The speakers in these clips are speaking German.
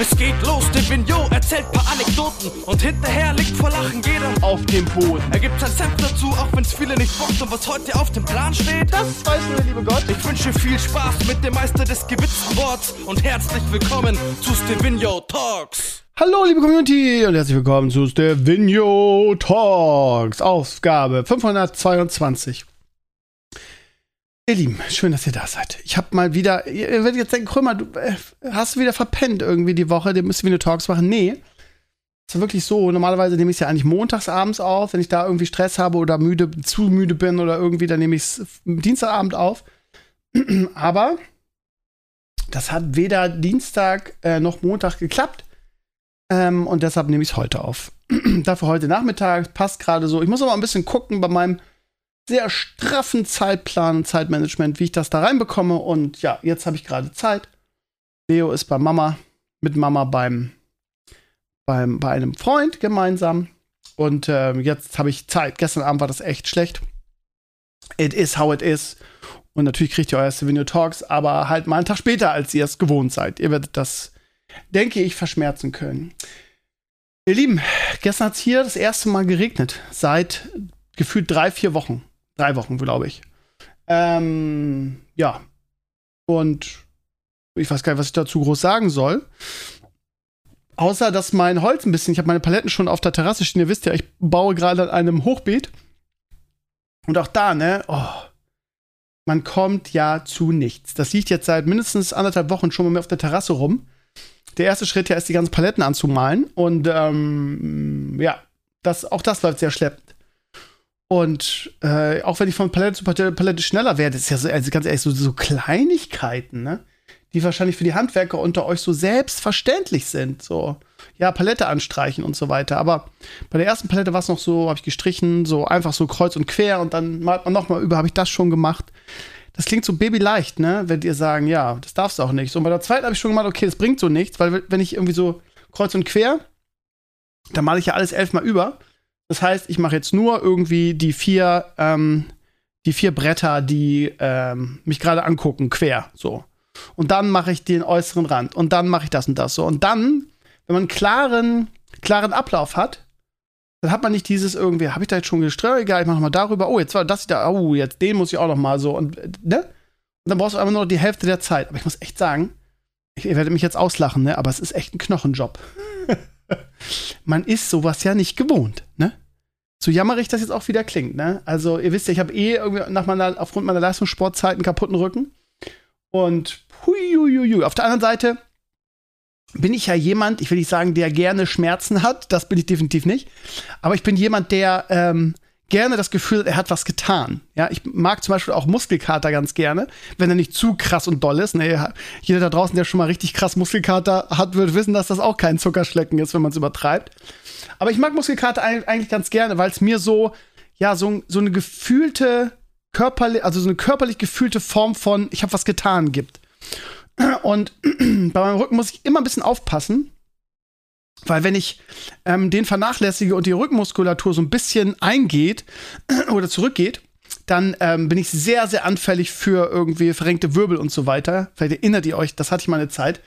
Es geht los, der Vignot erzählt paar Anekdoten und hinterher liegt vor Lachen jeder auf dem Boden. Er gibt sein Senf dazu, auch wenn's viele nicht bockt und was heute auf dem Plan steht. Das weiß nur der liebe Gott. Ich wünsche viel Spaß mit dem Meister des gewitzten Worts und herzlich willkommen zu Stevino Talks. Hallo liebe Community und herzlich willkommen zu Stevino Talks, Ausgabe 522. Ihr Lieben, schön, dass ihr da seid. Ich habe mal wieder, ihr werdet jetzt denken, Krömer, du äh, hast wieder verpennt irgendwie die Woche, du müsst Video Talks machen. Nee, es ist wirklich so. Normalerweise nehme ich es ja eigentlich montags abends auf, wenn ich da irgendwie Stress habe oder müde, zu müde bin oder irgendwie, dann nehme ich es Dienstagabend auf. Aber das hat weder Dienstag äh, noch Montag geklappt. Ähm, und deshalb nehme ich es heute auf. Dafür heute Nachmittag passt gerade so. Ich muss aber ein bisschen gucken bei meinem sehr straffen Zeitplan Zeitmanagement, wie ich das da reinbekomme. Und ja, jetzt habe ich gerade Zeit. Leo ist bei Mama, mit Mama beim, beim, bei einem Freund gemeinsam. Und äh, jetzt habe ich Zeit. Gestern Abend war das echt schlecht. It is how it is. Und natürlich kriegt ihr euer Souvenir Talks, aber halt mal einen Tag später, als ihr es gewohnt seid. Ihr werdet das, denke ich, verschmerzen können. Ihr Lieben, gestern hat es hier das erste Mal geregnet. Seit gefühlt drei, vier Wochen. Drei Wochen, glaube ich. Ähm, ja. Und ich weiß gar nicht, was ich dazu groß sagen soll. Außer, dass mein Holz ein bisschen, ich habe meine Paletten schon auf der Terrasse stehen. Ihr wisst ja, ich baue gerade an einem Hochbeet. Und auch da, ne, oh, man kommt ja zu nichts. Das liegt jetzt seit mindestens anderthalb Wochen schon mal mehr auf der Terrasse rum. Der erste Schritt ja ist, die ganzen Paletten anzumalen. Und ähm, ja, das, auch das läuft sehr schleppend. Und äh, auch wenn ich von Palette zu Palette schneller werde, ist ja so, also ganz ehrlich, so, so Kleinigkeiten, ne? Die wahrscheinlich für die Handwerker unter euch so selbstverständlich sind. So, ja, Palette anstreichen und so weiter. Aber bei der ersten Palette war es noch so, habe ich gestrichen, so einfach so kreuz und quer und dann malt man nochmal über, habe ich das schon gemacht. Das klingt so babyleicht, ne? Wenn ihr sagen, ja, das darfst du auch nicht. So, und bei der zweiten habe ich schon gemacht, okay, das bringt so nichts, weil wenn ich irgendwie so kreuz und quer, dann male ich ja alles elfmal über. Das heißt, ich mache jetzt nur irgendwie die vier, ähm, die vier Bretter, die ähm, mich gerade angucken, quer, so. Und dann mache ich den äußeren Rand und dann mache ich das und das so. Und dann, wenn man einen klaren, klaren Ablauf hat, dann hat man nicht dieses irgendwie, habe ich da jetzt schon geströmt, egal, ich mache mal darüber, oh, jetzt war das da, oh, jetzt den muss ich auch noch mal so und, ne? Und dann brauchst du einfach nur die Hälfte der Zeit. Aber ich muss echt sagen, ich, ich werde mich jetzt auslachen, ne? Aber es ist echt ein Knochenjob. Man ist sowas ja nicht gewohnt, ne? So jammerig das jetzt auch wieder klingt, ne? Also, ihr wisst ja, ich habe eh irgendwie nach meiner, aufgrund meiner Leistungssportzeit einen kaputten Rücken. Und huiuiui. Auf der anderen Seite bin ich ja jemand, ich will nicht sagen, der gerne Schmerzen hat, das bin ich definitiv nicht. Aber ich bin jemand, der ähm, gerne das Gefühl, er hat was getan. Ja, ich mag zum Beispiel auch Muskelkater ganz gerne, wenn er nicht zu krass und doll ist. Ne, jeder da draußen, der schon mal richtig krass Muskelkater hat, wird wissen, dass das auch kein Zuckerschlecken ist, wenn man es übertreibt. Aber ich mag Muskelkater eigentlich ganz gerne, weil es mir so, ja, so, so eine gefühlte, körperlich, also so eine körperlich gefühlte Form von, ich habe was getan gibt. Und bei meinem Rücken muss ich immer ein bisschen aufpassen, weil wenn ich ähm, den vernachlässige und die Rückenmuskulatur so ein bisschen eingeht oder zurückgeht, dann ähm, bin ich sehr, sehr anfällig für irgendwie verrenkte Wirbel und so weiter. Vielleicht erinnert ihr euch, das hatte ich mal eine Zeit,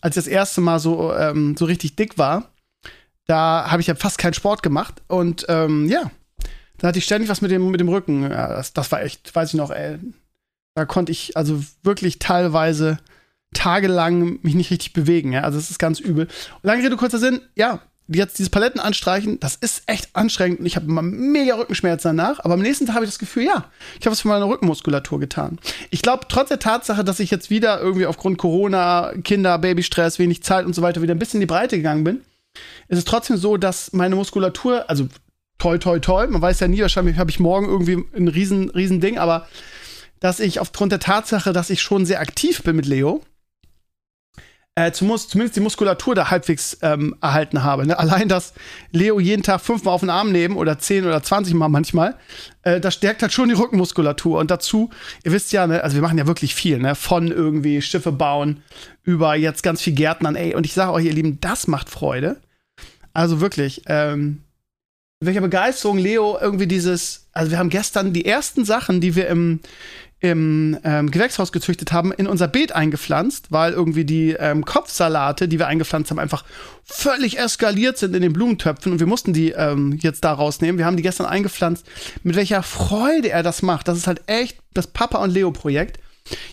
als ich das erste Mal so, ähm, so richtig dick war. Da habe ich ja fast keinen Sport gemacht. Und ähm, ja, da hatte ich ständig was mit dem, mit dem Rücken. Ja, das, das war echt, weiß ich noch, ey. Da konnte ich also wirklich teilweise tagelang mich nicht richtig bewegen. Ja? Also es ist ganz übel. Lange Rede, kurzer Sinn, ja, jetzt dieses Paletten anstreichen, das ist echt anstrengend und ich habe immer mega Rückenschmerzen danach. Aber am nächsten Tag habe ich das Gefühl, ja, ich habe was für meine Rückenmuskulatur getan. Ich glaube, trotz der Tatsache, dass ich jetzt wieder irgendwie aufgrund Corona, Kinder, Babystress, wenig Zeit und so weiter wieder ein bisschen in die Breite gegangen bin, ist es trotzdem so, dass meine Muskulatur, also toll, toll, toll, man weiß ja nie, wahrscheinlich habe ich morgen irgendwie ein riesen, riesen Ding, aber dass ich aufgrund der Tatsache, dass ich schon sehr aktiv bin mit Leo, äh, zumindest die Muskulatur da halbwegs ähm, erhalten habe. Ne? Allein, dass Leo jeden Tag fünfmal auf den Arm nehmen oder zehn oder zwanzig Mal manchmal, äh, das stärkt halt schon die Rückenmuskulatur. Und dazu, ihr wisst ja, ne, also wir machen ja wirklich viel, ne? Von irgendwie Schiffe bauen über jetzt ganz viel Gärtnern, ey. Und ich sage euch, ihr Lieben, das macht Freude. Also wirklich, ähm, welcher Begeisterung Leo irgendwie dieses, also wir haben gestern die ersten Sachen, die wir im, im ähm, Gewächshaus gezüchtet haben, in unser Beet eingepflanzt, weil irgendwie die ähm, Kopfsalate, die wir eingepflanzt haben, einfach völlig eskaliert sind in den Blumentöpfen und wir mussten die ähm, jetzt da rausnehmen. Wir haben die gestern eingepflanzt. Mit welcher Freude er das macht. Das ist halt echt das Papa und Leo Projekt.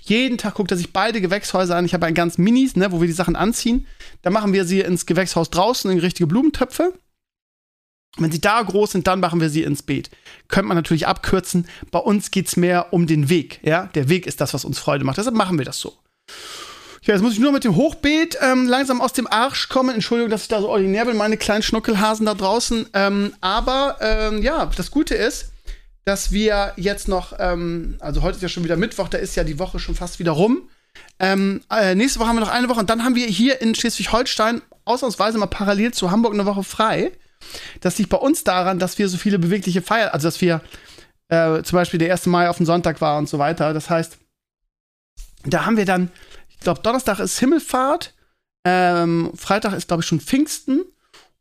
Jeden Tag guckt er sich beide Gewächshäuser an. Ich habe ein ganz Minis, ne, wo wir die Sachen anziehen. Da machen wir sie ins Gewächshaus draußen in richtige Blumentöpfe. Wenn sie da groß sind, dann machen wir sie ins Beet. Könnte man natürlich abkürzen. Bei uns geht es mehr um den Weg. Ja? Der Weg ist das, was uns Freude macht. Deshalb machen wir das so. Ja, jetzt muss ich nur mit dem Hochbeet ähm, langsam aus dem Arsch kommen. Entschuldigung, dass ich da so ordinär bin, meine kleinen Schnuckelhasen da draußen. Ähm, aber ähm, ja, das Gute ist, dass wir jetzt noch, ähm, also heute ist ja schon wieder Mittwoch, da ist ja die Woche schon fast wieder rum. Ähm, äh, nächste Woche haben wir noch eine Woche und dann haben wir hier in Schleswig-Holstein ausnahmsweise mal parallel zu Hamburg eine Woche frei. Das liegt bei uns daran, dass wir so viele bewegliche Feiern, also dass wir äh, zum Beispiel der 1. Mai auf den Sonntag war und so weiter. Das heißt, da haben wir dann, ich glaube, Donnerstag ist Himmelfahrt, ähm, Freitag ist, glaube ich, schon Pfingsten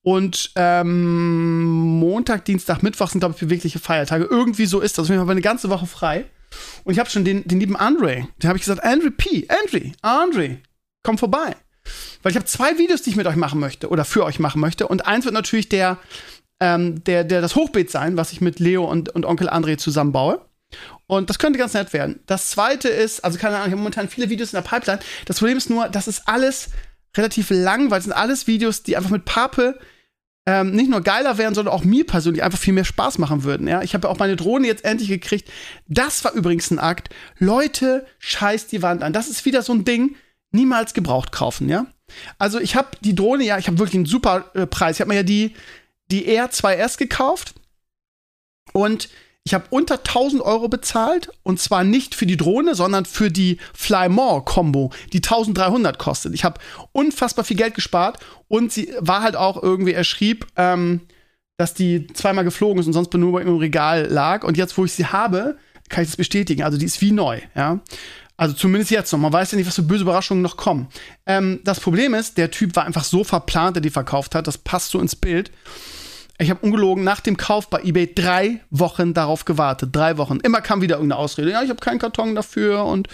und ähm, Montag, Dienstag, Mittwoch sind, glaube ich, bewegliche Feiertage. Irgendwie so ist das. Wir haben eine ganze Woche frei. Und ich habe schon den, den lieben Andre, den habe ich gesagt, Andre P., Andre, Andre, komm vorbei. Weil ich habe zwei Videos, die ich mit euch machen möchte oder für euch machen möchte. Und eins wird natürlich der, ähm, der, der das Hochbeet sein, was ich mit Leo und, und Onkel André zusammenbaue. Und das könnte ganz nett werden. Das zweite ist, also keine Ahnung, ich habe momentan viele Videos in der Pipeline. Das Problem ist nur, das ist alles relativ lang, weil es sind alles Videos, die einfach mit Pape ähm, nicht nur geiler wären, sondern auch mir persönlich einfach viel mehr Spaß machen würden. Ja? Ich habe ja auch meine Drohne jetzt endlich gekriegt. Das war übrigens ein Akt. Leute, scheiß die Wand an. Das ist wieder so ein Ding, niemals gebraucht kaufen, ja? Also ich habe die Drohne ja, ich habe wirklich einen super äh, Preis. Ich habe mir ja die, die R2S gekauft und ich habe unter 1000 Euro bezahlt und zwar nicht für die Drohne, sondern für die Fly More Combo, die 1300 kostet. Ich habe unfassbar viel Geld gespart und sie war halt auch irgendwie, er schrieb, ähm, dass die zweimal geflogen ist und sonst nur im Regal lag. Und jetzt, wo ich sie habe, kann ich das bestätigen. Also die ist wie neu, ja. Also zumindest jetzt noch. Man weiß ja nicht, was für böse Überraschungen noch kommen. Ähm, das Problem ist, der Typ war einfach so verplant, der die verkauft hat. Das passt so ins Bild. Ich habe ungelogen nach dem Kauf bei eBay drei Wochen darauf gewartet. Drei Wochen. Immer kam wieder irgendeine Ausrede. Ja, ich habe keinen Karton dafür und,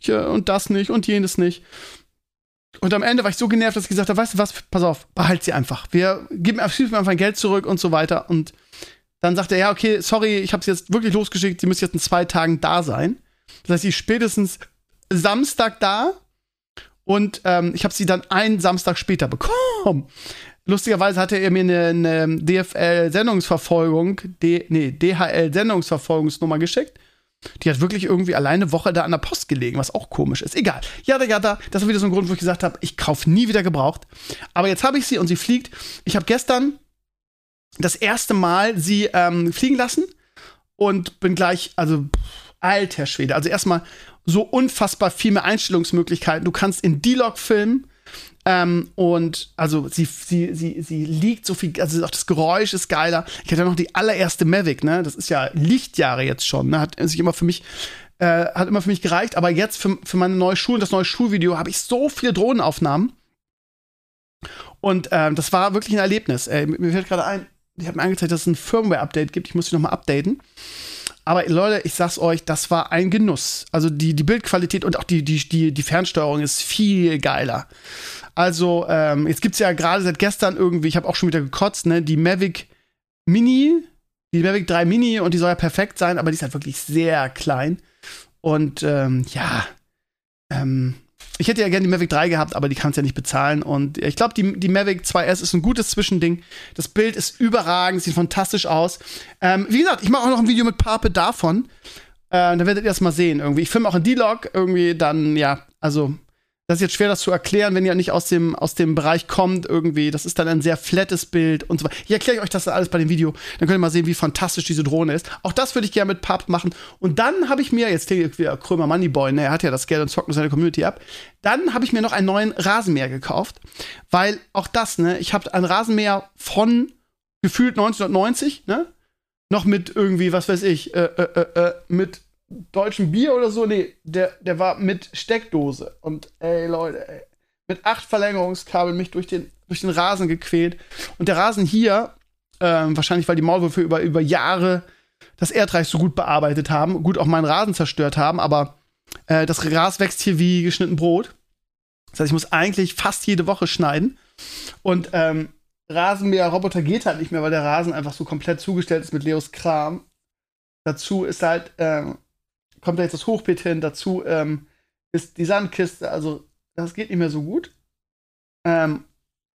ich, und das nicht und jenes nicht. Und am Ende war ich so genervt, dass ich gesagt habe, weißt du was, pass auf, behalt sie einfach. Wir geben mir einfach Geld zurück und so weiter. Und dann sagt er, ja, okay, sorry, ich habe sie jetzt wirklich losgeschickt, sie müssen jetzt in zwei Tagen da sein. Das heißt, ist spätestens Samstag da und ähm, ich habe sie dann einen Samstag später bekommen. Lustigerweise hatte er mir eine, eine DFL-Sendungsverfolgung, nee, DHL-Sendungsverfolgungsnummer geschickt. Die hat wirklich irgendwie alleine eine Woche da an der Post gelegen, was auch komisch ist. Egal. Ja, ja, da. Das war wieder so ein Grund, wo ich gesagt habe, ich kaufe nie wieder gebraucht. Aber jetzt habe ich sie und sie fliegt. Ich habe gestern das erste Mal sie ähm, fliegen lassen und bin gleich, also alter Schwede. Also erstmal so unfassbar viel mehr Einstellungsmöglichkeiten. Du kannst in D-Log filmen. Ähm, und also sie, sie, sie, sie liegt so viel, also auch das Geräusch ist geiler. Ich hatte noch die allererste Mavic, ne? Das ist ja Lichtjahre jetzt schon, ne? Hat sich immer für mich, äh, hat immer für mich gereicht, aber jetzt für, für meine neue Schule, das neue Schulvideo, habe ich so viele Drohnenaufnahmen. Und ähm, das war wirklich ein Erlebnis. Ey, mir fällt gerade ein, ich habe mir angezeigt, dass es ein Firmware-Update gibt. Ich muss sie nochmal updaten. Aber Leute, ich sag's euch, das war ein Genuss. Also die, die Bildqualität und auch die, die, die, die Fernsteuerung ist viel geiler. Also, ähm, jetzt gibt's ja gerade seit gestern irgendwie, ich habe auch schon wieder gekotzt, ne, die Mavic Mini, die Mavic 3 Mini und die soll ja perfekt sein, aber die ist halt wirklich sehr klein. Und ähm, ja, ähm, ich hätte ja gerne die Mavic 3 gehabt, aber die kannst ja nicht bezahlen. Und ich glaube, die, die Mavic 2S ist ein gutes Zwischending. Das Bild ist überragend, sieht fantastisch aus. Ähm, wie gesagt, ich mache auch noch ein Video mit Pape davon. Äh, dann werdet ihr das mal sehen irgendwie. Ich filme auch in D-Log irgendwie dann, ja, also das ist jetzt schwer, das zu erklären, wenn ihr nicht aus dem, aus dem Bereich kommt irgendwie. Das ist dann ein sehr flattes Bild und so weiter. Ich erkläre euch das alles bei dem Video. Dann könnt ihr mal sehen, wie fantastisch diese Drohne ist. Auch das würde ich gerne mit Pub machen. Und dann habe ich mir, jetzt wieder Krömer Moneyboy, ne, er hat ja das Geld und zockt mit seiner Community ab. Dann habe ich mir noch einen neuen Rasenmäher gekauft. Weil auch das, ne, ich habe einen Rasenmäher von gefühlt 1990, ne? Noch mit irgendwie, was weiß ich, äh, äh, äh, äh mit deutschen Bier oder so. Nee, der, der war mit Steckdose. Und ey, Leute, ey, mit acht Verlängerungskabeln mich durch den, durch den Rasen gequält. Und der Rasen hier, ähm, wahrscheinlich weil die Maulwürfe über, über Jahre das Erdreich so gut bearbeitet haben, gut auch meinen Rasen zerstört haben, aber äh, das Gras wächst hier wie geschnitten Brot. Das heißt, ich muss eigentlich fast jede Woche schneiden. Und ähm, Rasenmäher-Roboter geht halt nicht mehr, weil der Rasen einfach so komplett zugestellt ist mit Leos Kram. Dazu ist halt, ähm, kommt da jetzt das Hochbeet hin, dazu ähm, ist die Sandkiste, also das geht nicht mehr so gut. Ähm,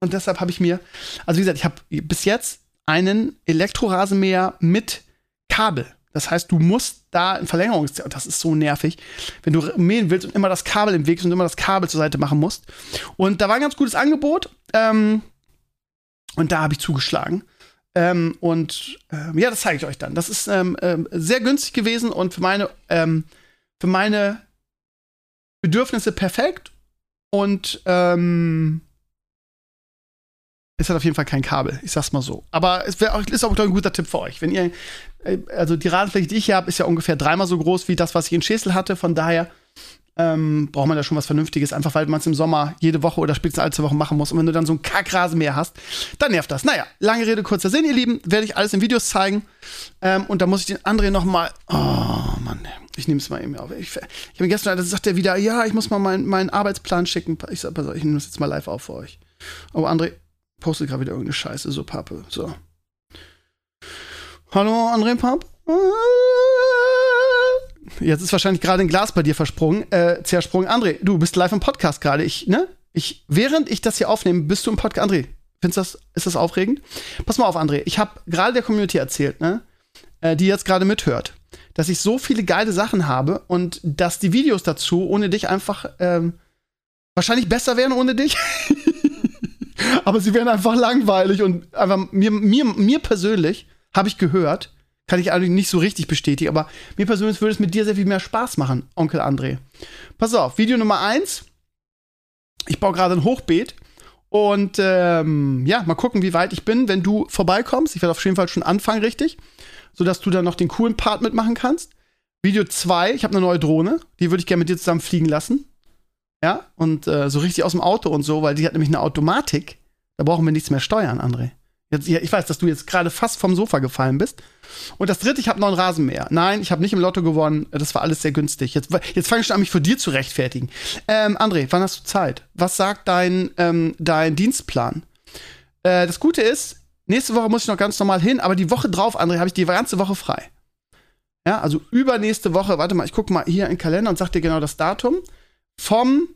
und deshalb habe ich mir, also wie gesagt, ich habe bis jetzt einen Elektrorasenmäher mit Kabel. Das heißt, du musst da ein Verlängerungs... Das ist so nervig, wenn du mähen willst und immer das Kabel im Weg ist und immer das Kabel zur Seite machen musst. Und da war ein ganz gutes Angebot. Ähm, und da habe ich zugeschlagen. Ähm, und ähm, ja, das zeige ich euch dann. Das ist ähm, ähm, sehr günstig gewesen und für meine, ähm, für meine Bedürfnisse perfekt. Und ähm, es hat auf jeden Fall kein Kabel, ich sag's mal so. Aber es wär, ist auch ein guter Tipp für euch. Wenn ihr, äh, also die Rasenfläche, die ich hier habe, ist ja ungefähr dreimal so groß wie das, was ich in Schäsel hatte. Von daher ähm, braucht man da schon was Vernünftiges, einfach weil man es im Sommer jede Woche oder spätestens alle zwei Wochen machen muss. Und wenn du dann so ein Kackrasenmäher hast, dann nervt das. Naja, lange Rede, kurzer Sinn, ihr Lieben, werde ich alles in Videos zeigen. Ähm, und da muss ich den André noch mal, oh Mann, ich nehme es mal eben auf. Ich, ich habe gestern, da sagt er wieder, ja, ich muss mal meinen mein Arbeitsplan schicken. Ich sag, pass auf, ich nehme das jetzt mal live auf für euch. Aber André, postet gerade wieder irgendeine Scheiße, so Pappe. So. Hallo, André Papp? Jetzt ist wahrscheinlich gerade ein Glas bei dir versprungen, äh, zersprungen. André, du bist live im Podcast gerade. Ich, ne? Ich, während ich das hier aufnehme, bist du im Podcast. André, findest das, ist das aufregend? Pass mal auf, André. Ich habe gerade der Community erzählt, ne? Äh, die jetzt gerade mithört, dass ich so viele geile Sachen habe und dass die Videos dazu ohne dich einfach ähm, wahrscheinlich besser wären ohne dich. aber sie wären einfach langweilig und einfach mir, mir, mir persönlich habe ich gehört, kann ich eigentlich nicht so richtig bestätigen, aber mir persönlich würde es mit dir sehr viel mehr Spaß machen, Onkel André. Pass auf, Video Nummer eins. Ich baue gerade ein Hochbeet und ähm, ja, mal gucken, wie weit ich bin, wenn du vorbeikommst. Ich werde auf jeden Fall schon anfangen, richtig, sodass du dann noch den coolen Part mitmachen kannst. Video 2, ich habe eine neue Drohne, die würde ich gerne mit dir zusammen fliegen lassen. Ja, und äh, so richtig aus dem Auto und so, weil die hat nämlich eine Automatik. Da brauchen wir nichts mehr steuern, André. Jetzt, ich weiß, dass du jetzt gerade fast vom Sofa gefallen bist. Und das dritte, ich habe noch einen Rasenmäher. Nein, ich habe nicht im Lotto gewonnen. Das war alles sehr günstig. Jetzt, jetzt fange ich schon an, mich für dir zu rechtfertigen. Ähm, André, wann hast du Zeit? Was sagt dein, ähm, dein Dienstplan? Äh, das Gute ist, nächste Woche muss ich noch ganz normal hin, aber die Woche drauf, André, habe ich die ganze Woche frei. Ja, also übernächste Woche, warte mal, ich gucke mal hier in den Kalender und sag dir genau das Datum. Vom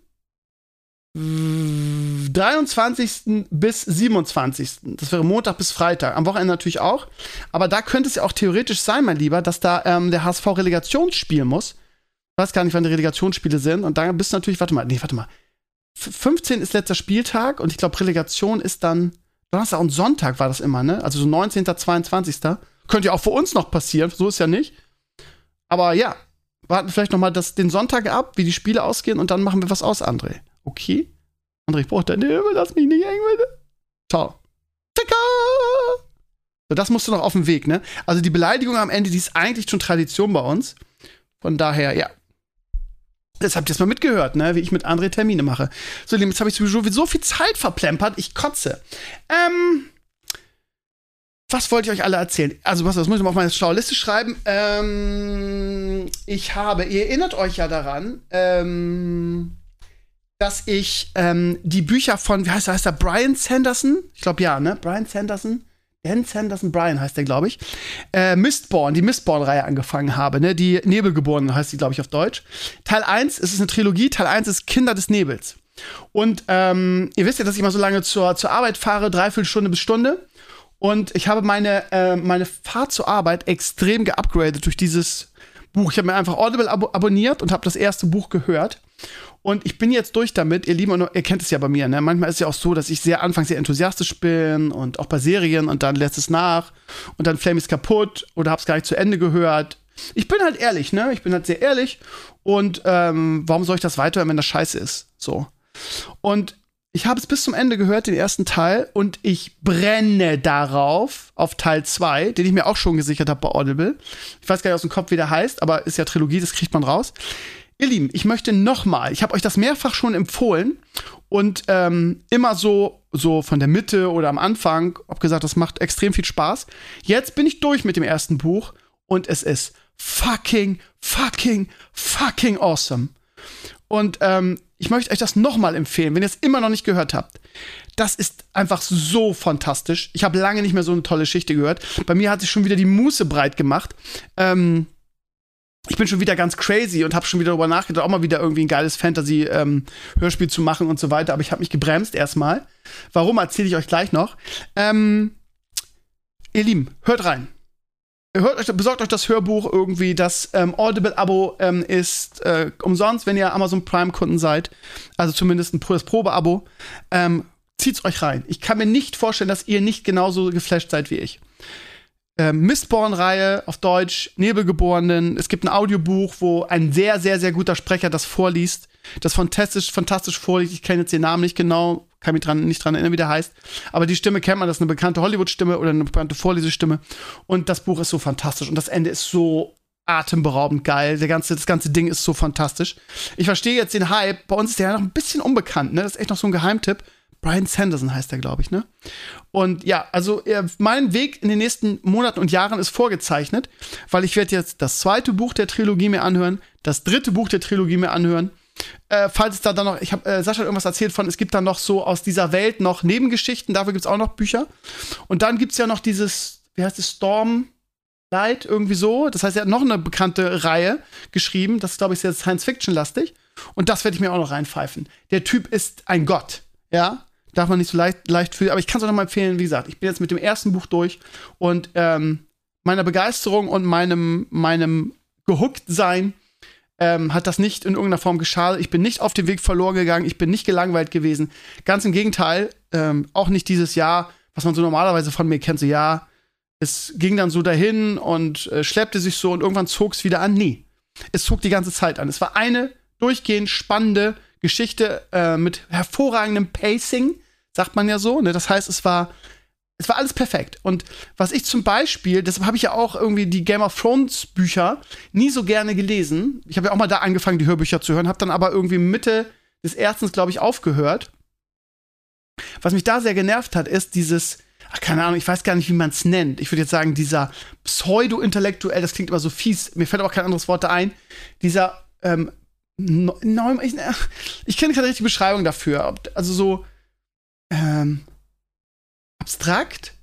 23. bis 27. Das wäre Montag bis Freitag. Am Wochenende natürlich auch. Aber da könnte es ja auch theoretisch sein, mein Lieber, dass da ähm, der HSV Relegationsspiel muss. Ich weiß gar nicht, wann die Relegationsspiele sind. Und da bist du natürlich, warte mal, nee, warte mal. 15 ist letzter Spieltag und ich glaube, Relegation ist dann Donnerstag und Sonntag war das immer, ne? Also so 19., 22. Könnte ja auch für uns noch passieren, so ist ja nicht. Aber ja, warten vielleicht noch mal das, den Sonntag ab, wie die Spiele ausgehen und dann machen wir was aus, André. Okay. André, ich brauche deine Hilfe, lass mich nicht hängen, bitte. Ciao. Ficker! So, das musst du noch auf dem Weg, ne? Also die Beleidigung am Ende, die ist eigentlich schon Tradition bei uns. Von daher, ja. Das habt ihr jetzt mal mitgehört, ne? Wie ich mit André Termine mache. So, jetzt habe ich sowieso so viel Zeit verplempert, ich kotze. Ähm. Was wollte ich euch alle erzählen? Also, was, das muss ich mal auf meine schlaue Liste schreiben. Ähm, ich habe, ihr erinnert euch ja daran, ähm, dass ich ähm, die Bücher von, wie heißt er, heißt er Brian Sanderson? Ich glaube ja, ne? Brian Sanderson. Dan Sanderson Brian heißt der, glaube ich. Äh, Mistborn, die Mistborn-Reihe angefangen habe, ne? Die Nebelgeborenen heißt die, glaube ich, auf Deutsch. Teil 1 ist eine Trilogie, Teil 1 ist Kinder des Nebels. Und ähm, ihr wisst ja, dass ich mal so lange zur, zur Arbeit fahre, dreiviertel Stunde bis Stunde. Und ich habe meine, äh, meine Fahrt zur Arbeit extrem geupgradet durch dieses Buch. Ich habe mir einfach Audible ab abonniert und habe das erste Buch gehört. Und ich bin jetzt durch damit, ihr Lieben, ihr kennt es ja bei mir, ne? Manchmal ist es ja auch so, dass ich sehr anfangs sehr enthusiastisch bin und auch bei Serien und dann lässt es nach und dann Flame ist kaputt oder hab's gar nicht zu Ende gehört. Ich bin halt ehrlich, ne? Ich bin halt sehr ehrlich und ähm, warum soll ich das weiterhören, wenn das scheiße ist? So. Und ich habe es bis zum Ende gehört, den ersten Teil, und ich brenne darauf, auf Teil 2, den ich mir auch schon gesichert habe bei Audible. Ich weiß gar nicht aus dem Kopf, wie der heißt, aber ist ja Trilogie, das kriegt man raus. Ihr Lieben, ich möchte nochmal, ich habe euch das mehrfach schon empfohlen und ähm, immer so, so von der Mitte oder am Anfang, hab gesagt, das macht extrem viel Spaß. Jetzt bin ich durch mit dem ersten Buch und es ist fucking, fucking, fucking awesome. Und ähm, ich möchte euch das nochmal empfehlen, wenn ihr es immer noch nicht gehört habt. Das ist einfach so fantastisch. Ich habe lange nicht mehr so eine tolle Geschichte gehört. Bei mir hat sich schon wieder die Muße breit gemacht. Ähm, ich bin schon wieder ganz crazy und habe schon wieder darüber nachgedacht, auch mal wieder irgendwie ein geiles Fantasy-Hörspiel ähm, zu machen und so weiter. Aber ich habe mich gebremst erstmal. Warum erzähle ich euch gleich noch. Ähm, ihr Lieben, hört rein. Hört euch, besorgt euch das Hörbuch irgendwie. Das ähm, Audible-Abo ähm, ist äh, umsonst, wenn ihr Amazon Prime-Kunden seid. Also zumindest ein das Probe-Abo. Ähm, zieht's euch rein. Ich kann mir nicht vorstellen, dass ihr nicht genauso geflasht seid wie ich. Ähm, Mistborn-Reihe auf Deutsch, Nebelgeborenen. Es gibt ein Audiobuch, wo ein sehr, sehr, sehr guter Sprecher das vorliest. Das fantastisch, fantastisch vorliest. Ich kenne jetzt den Namen nicht genau, kann mich dran, nicht dran erinnern, wie der heißt. Aber die Stimme kennt man, das ist eine bekannte Hollywood-Stimme oder eine bekannte Vorlesestimme. Und das Buch ist so fantastisch und das Ende ist so atemberaubend geil. Der ganze, das ganze Ding ist so fantastisch. Ich verstehe jetzt den Hype. Bei uns ist der ja noch ein bisschen unbekannt, ne? Das ist echt noch so ein Geheimtipp. Brian Sanderson heißt der, glaube ich, ne? Und ja, also äh, mein Weg in den nächsten Monaten und Jahren ist vorgezeichnet, weil ich werde jetzt das zweite Buch der Trilogie mir anhören, das dritte Buch der Trilogie mir anhören äh, falls es da dann noch, ich habe äh, Sascha irgendwas erzählt von, es gibt dann noch so aus dieser Welt noch Nebengeschichten, dafür gibt es auch noch Bücher. Und dann gibt es ja noch dieses, wie heißt es, Storm Light, irgendwie so. Das heißt, er hat noch eine bekannte Reihe geschrieben. Das ist, glaube ich, sehr Science-Fiction-lastig. Und das werde ich mir auch noch reinpfeifen. Der Typ ist ein Gott, ja. Darf man nicht so leicht, leicht fühlen. Aber ich kann es auch noch mal empfehlen, wie gesagt, ich bin jetzt mit dem ersten Buch durch und ähm, meiner Begeisterung und meinem, meinem Gehuckt-Sein ähm, hat das nicht in irgendeiner Form geschadet. Ich bin nicht auf dem Weg verloren gegangen, ich bin nicht gelangweilt gewesen. Ganz im Gegenteil, ähm, auch nicht dieses Jahr, was man so normalerweise von mir kennt, so ja, es ging dann so dahin und äh, schleppte sich so und irgendwann zog es wieder an. Nee, es zog die ganze Zeit an. Es war eine durchgehend spannende Geschichte äh, mit hervorragendem Pacing, sagt man ja so. Ne? Das heißt, es war es war alles perfekt. Und was ich zum Beispiel, deshalb habe ich ja auch irgendwie die Game of Thrones Bücher nie so gerne gelesen. Ich habe ja auch mal da angefangen, die Hörbücher zu hören, habe dann aber irgendwie Mitte des Erstens, glaube ich, aufgehört. Was mich da sehr genervt hat, ist dieses, ach, keine Ahnung, ich weiß gar nicht, wie man es nennt. Ich würde jetzt sagen, dieser pseudo-intellektuell, das klingt immer so fies, mir fällt auch kein anderes Wort ein, dieser, ähm, ich, ich kenne keine richtige Beschreibung dafür. Also so, ähm, abstrakt.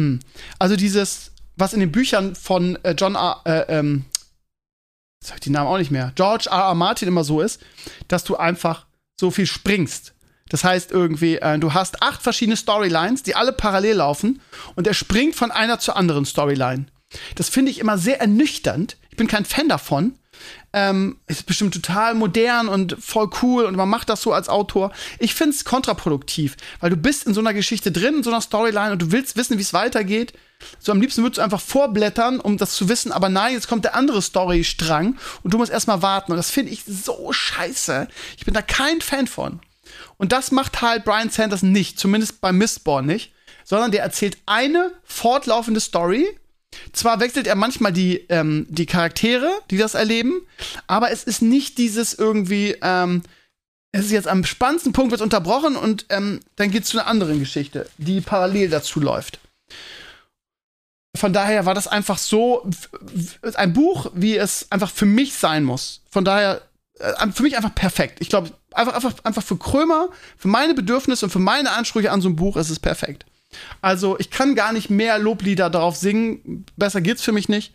Hm. Also dieses, was in den Büchern von äh, John R. Äh, ähm, sag ich den Namen auch nicht mehr, George R. R. Martin immer so ist, dass du einfach so viel springst. Das heißt irgendwie, äh, du hast acht verschiedene Storylines, die alle parallel laufen und er springt von einer zur anderen Storyline. Das finde ich immer sehr ernüchternd. Ich bin kein Fan davon, ähm, ist bestimmt total modern und voll cool und man macht das so als Autor. Ich finde es kontraproduktiv, weil du bist in so einer Geschichte drin, in so einer Storyline und du willst wissen, wie es weitergeht. So am liebsten würdest du einfach vorblättern, um das zu wissen, aber nein, jetzt kommt der andere Storystrang und du musst erstmal warten und das finde ich so scheiße. Ich bin da kein Fan von. Und das macht halt Brian Sanders nicht, zumindest bei Mistborn nicht, sondern der erzählt eine fortlaufende Story zwar wechselt er manchmal die, ähm, die Charaktere, die das erleben, aber es ist nicht dieses irgendwie, ähm, es ist jetzt am spannendsten Punkt, wird unterbrochen und ähm, dann geht es zu einer anderen Geschichte, die parallel dazu läuft. Von daher war das einfach so ein Buch, wie es einfach für mich sein muss. Von daher äh, für mich einfach perfekt. Ich glaube, einfach, einfach, einfach für Krömer, für meine Bedürfnisse und für meine Ansprüche an so ein Buch ist es perfekt. Also ich kann gar nicht mehr Loblieder darauf singen. Besser geht's für mich nicht.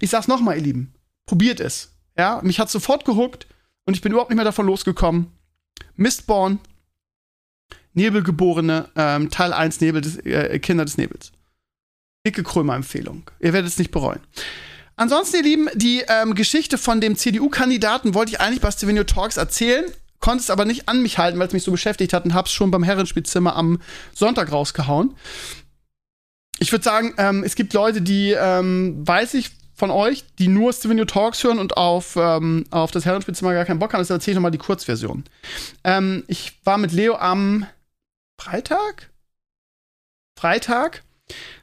Ich sag's noch mal, ihr Lieben. Probiert es. Ja, mich hat sofort gehuckt und ich bin überhaupt nicht mehr davon losgekommen. Mistborn, Nebelgeborene, ähm, Teil 1 Nebel des, äh, Kinder des Nebels. Dicke Krömer-Empfehlung. Ihr werdet es nicht bereuen. Ansonsten, ihr Lieben, die ähm, Geschichte von dem CDU-Kandidaten wollte ich eigentlich bei Stevenio Talks erzählen konnte es aber nicht an mich halten, weil es mich so beschäftigt hat und hab's schon beim Herrenspielzimmer am Sonntag rausgehauen. Ich würde sagen, ähm, es gibt Leute, die, ähm, weiß ich von euch, die nur Steven New Talks hören und auf, ähm, auf das Herrenspielzimmer gar keinen Bock haben. Deshalb erzähle ich nochmal die Kurzversion. Ähm, ich war mit Leo am Freitag? Freitag